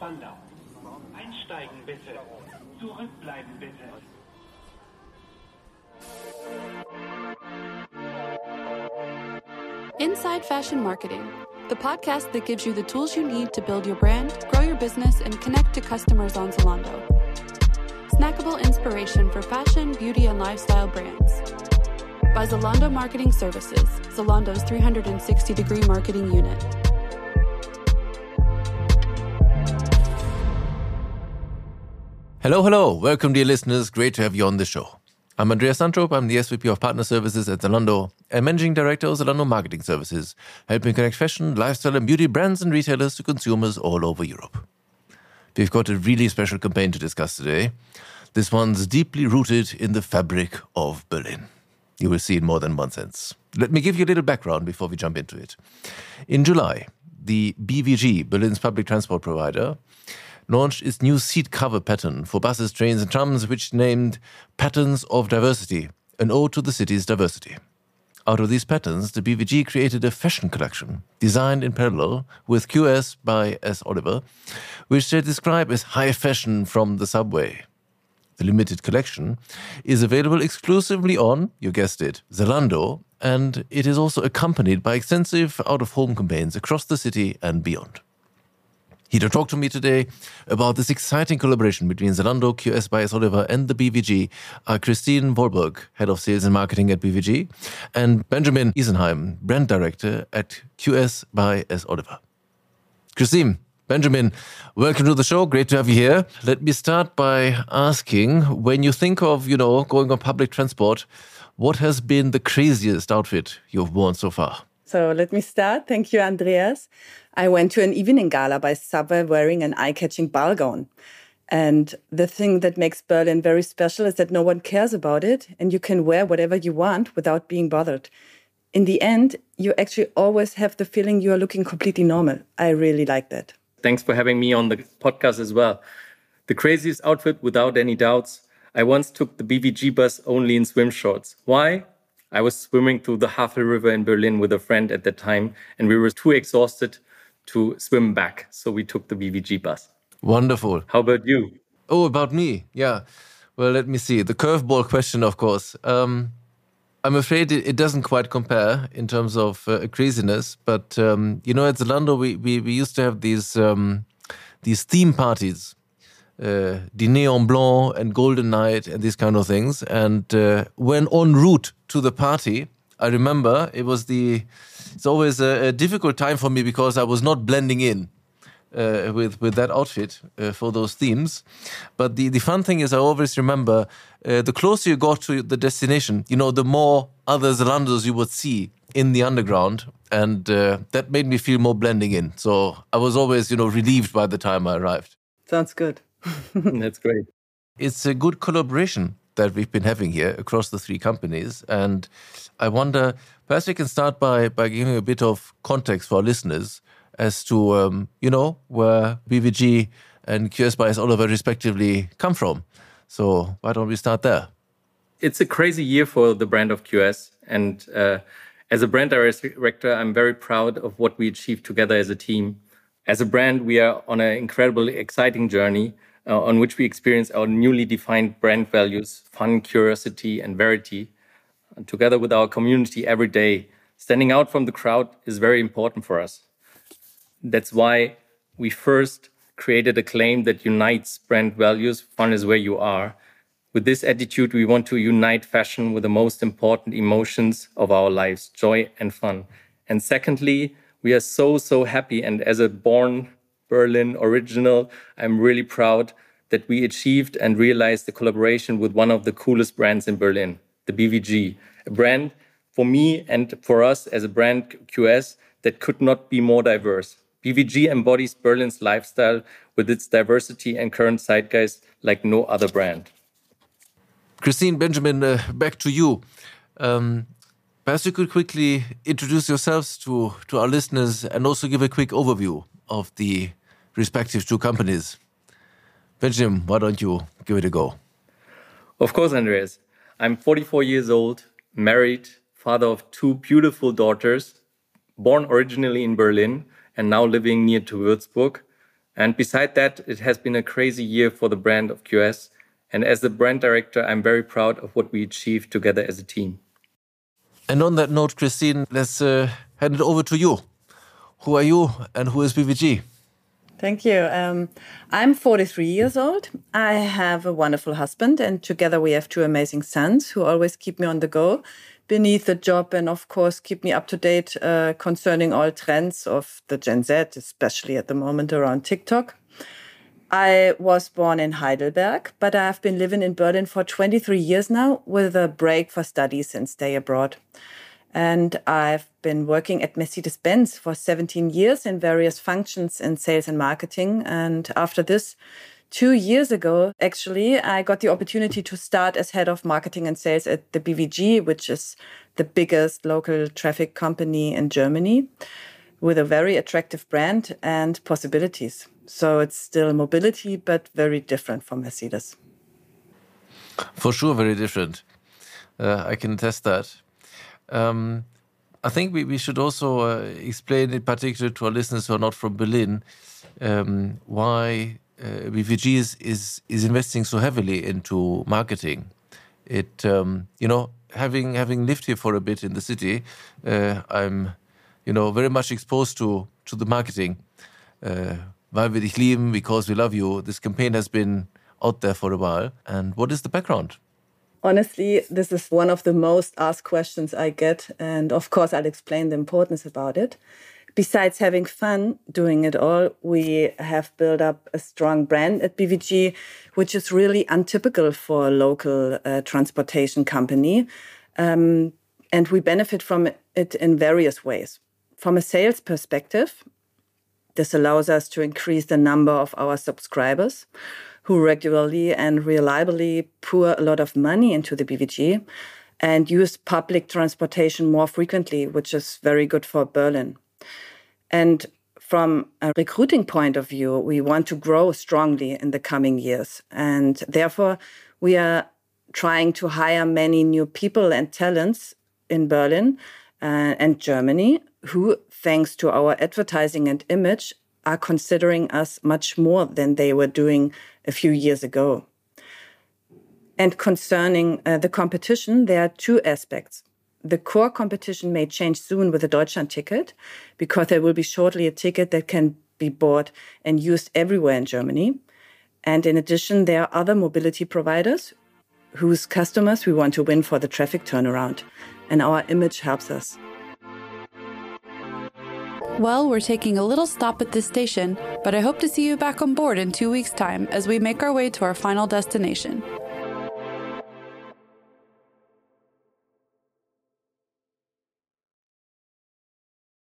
Spandau. Einsteigen bitte. Zurückbleiben bitte. Inside Fashion Marketing, the podcast that gives you the tools you need to build your brand, grow your business, and connect to customers on Zalando. Snackable inspiration for fashion, beauty, and lifestyle brands. By Zalando Marketing Services, Zalando's 360 degree marketing unit. Hello, hello. Welcome, dear listeners. Great to have you on the show. I'm Andreas Sandrup. I'm the SVP of Partner Services at Zalando and Managing Director of Zalando Marketing Services, helping connect fashion, lifestyle, and beauty brands and retailers to consumers all over Europe. We've got a really special campaign to discuss today. This one's deeply rooted in the fabric of Berlin. You will see in more than one sense. Let me give you a little background before we jump into it. In July, the BVG, Berlin's public transport provider, launched its new seat cover pattern for buses, trains, and trams, which named Patterns of Diversity, an ode to the city's diversity. Out of these patterns, the BVG created a fashion collection designed in parallel with QS by S. Oliver, which they describe as high fashion from the subway. The limited collection is available exclusively on, you guessed it, Zalando, and it is also accompanied by extensive out of home campaigns across the city and beyond. Here to talk to me today about this exciting collaboration between Zalando, QS by S. Oliver, and the BVG are uh, Christine Wolburg, Head of Sales and Marketing at BVG, and Benjamin Isenheim, Brand Director at QS by S. Oliver. Christine, Benjamin, welcome to the show. Great to have you here. Let me start by asking when you think of, you know, going on public transport, what has been the craziest outfit you've worn so far? So let me start. Thank you, Andreas. I went to an evening gala by Subway wearing an eye catching ball gown. And the thing that makes Berlin very special is that no one cares about it and you can wear whatever you want without being bothered. In the end, you actually always have the feeling you are looking completely normal. I really like that. Thanks for having me on the podcast as well. The craziest outfit, without any doubts. I once took the BVG bus only in swim shorts. Why? I was swimming through the Havel River in Berlin with a friend at the time, and we were too exhausted to swim back. So we took the BVG bus. Wonderful. How about you? Oh, about me. Yeah. Well, let me see. The curveball question, of course. Um, I'm afraid it, it, doesn't quite compare in terms of uh, craziness. But um, you know, at Zalando, we, we we used to have these um, these theme parties, uh, the Neon Blanc and Golden Night and these kind of things. And uh, when en route to the party, I remember it was the it's always a, a difficult time for me because I was not blending in. Uh, with with that outfit uh, for those themes. But the the fun thing is, I always remember uh, the closer you got to the destination, you know, the more other Zalandos you would see in the underground, and uh, that made me feel more blending in. So I was always, you know, relieved by the time I arrived. Sounds good. That's great. It's a good collaboration that we've been having here across the three companies, and I wonder Perhaps we can start by, by giving a bit of context for our listeners as to, um, you know, where BVG and QS by S. Oliver respectively come from. So why don't we start there? It's a crazy year for the brand of QS. And uh, as a brand director, I'm very proud of what we achieved together as a team. As a brand, we are on an incredibly exciting journey uh, on which we experience our newly defined brand values fun, curiosity, and verity and together with our community every day. Standing out from the crowd is very important for us. That's why we first created a claim that unites brand values fun is where you are. With this attitude, we want to unite fashion with the most important emotions of our lives joy and fun. And secondly, we are so, so happy. And as a born Berlin original, I'm really proud that we achieved and realized the collaboration with one of the coolest brands in Berlin the BVG, a brand for me and for us as a brand QS that could not be more diverse. BVG embodies Berlin's lifestyle with its diversity and current zeitgeist like no other brand. Christine Benjamin, uh, back to you. Um, perhaps you could quickly introduce yourselves to, to our listeners and also give a quick overview of the respective two companies. Benjamin, why don't you give it a go? Of course, Andreas. I'm 44 years old, married, father of two beautiful daughters, born originally in Berlin and now living near to Würzburg. And beside that, it has been a crazy year for the brand of QS. And as the brand director, I'm very proud of what we achieved together as a team. And on that note, Christine, let's uh, hand it over to you. Who are you and who is BVG? Thank you. Um, I'm 43 years old. I have a wonderful husband, and together we have two amazing sons who always keep me on the go beneath the job and, of course, keep me up to date uh, concerning all trends of the Gen Z, especially at the moment around TikTok. I was born in Heidelberg, but I have been living in Berlin for 23 years now with a break for studies and stay abroad. And I've been working at Mercedes Benz for 17 years in various functions in sales and marketing. And after this, two years ago, actually, I got the opportunity to start as head of marketing and sales at the BVG, which is the biggest local traffic company in Germany with a very attractive brand and possibilities. So it's still mobility, but very different from Mercedes. For sure, very different. Uh, I can attest that. Um, I think we, we should also uh, explain in particular to our listeners who are not from Berlin um, why uh, BVG is, is, is investing so heavily into marketing. It um, you know having having lived here for a bit in the city, uh, I'm you know very much exposed to to the marketing. Uh, weil wir dich lieben, because we love you. This campaign has been out there for a while. And what is the background? Honestly, this is one of the most asked questions I get. And of course, I'll explain the importance about it. Besides having fun doing it all, we have built up a strong brand at BVG, which is really untypical for a local uh, transportation company. Um, and we benefit from it in various ways. From a sales perspective, this allows us to increase the number of our subscribers who regularly and reliably pour a lot of money into the BVG and use public transportation more frequently, which is very good for Berlin. And from a recruiting point of view, we want to grow strongly in the coming years. And therefore, we are trying to hire many new people and talents in Berlin uh, and Germany who, thanks to our advertising and image, are considering us much more than they were doing a few years ago. And concerning uh, the competition, there are two aspects. The core competition may change soon with the Deutschland ticket because there will be shortly a ticket that can be bought and used everywhere in Germany. And in addition, there are other mobility providers whose customers we want to win for the traffic turnaround. And our image helps us. Well, we're taking a little stop at this station, but I hope to see you back on board in two weeks' time as we make our way to our final destination.